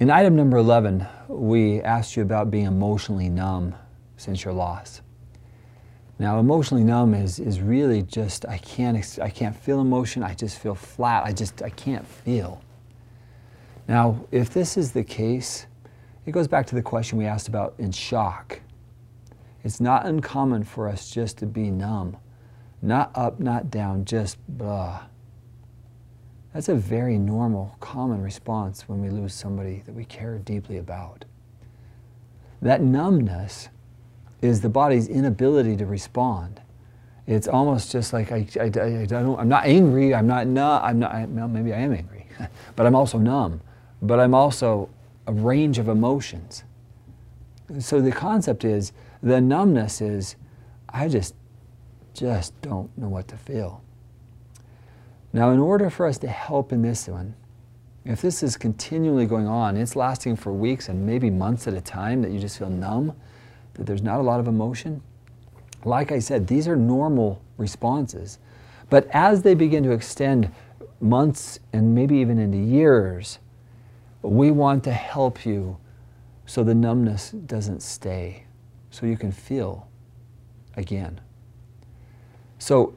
In item number 11, we asked you about being emotionally numb since your loss. Now, emotionally numb is, is really just, I can't, I can't feel emotion, I just feel flat, I just, I can't feel. Now, if this is the case, it goes back to the question we asked about in shock. It's not uncommon for us just to be numb. Not up, not down, just blah. That's a very normal, common response when we lose somebody that we care deeply about. That numbness is the body's inability to respond. It's almost just like I, I, I, don't, I'm not angry, I'm not, no, I'm not, well, maybe I am angry, but I'm also numb. But I'm also a range of emotions. So the concept is, the numbness is, I just, just don't know what to feel. Now, in order for us to help in this one, if this is continually going on, it's lasting for weeks and maybe months at a time that you just feel numb, that there's not a lot of emotion, like I said, these are normal responses. But as they begin to extend months and maybe even into years, we want to help you so the numbness doesn't stay, so you can feel again. So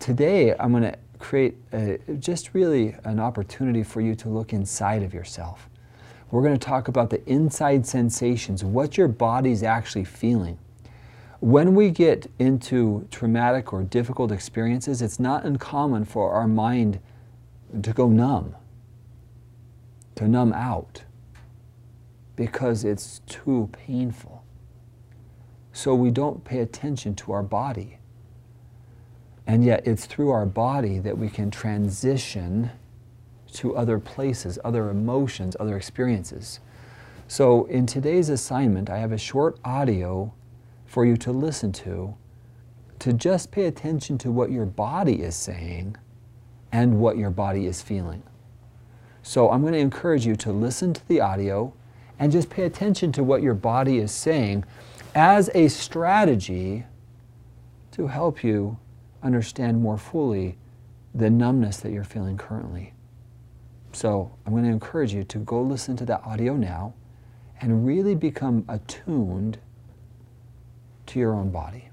today I'm going to create a, just really an opportunity for you to look inside of yourself. We're going to talk about the inside sensations, what your body's actually feeling. When we get into traumatic or difficult experiences, it's not uncommon for our mind to go numb, to numb out, because it's too painful. So we don't pay attention to our body. And yet, it's through our body that we can transition to other places, other emotions, other experiences. So, in today's assignment, I have a short audio for you to listen to to just pay attention to what your body is saying and what your body is feeling. So, I'm going to encourage you to listen to the audio and just pay attention to what your body is saying as a strategy to help you understand more fully the numbness that you're feeling currently. So I'm going to encourage you to go listen to that audio now and really become attuned to your own body.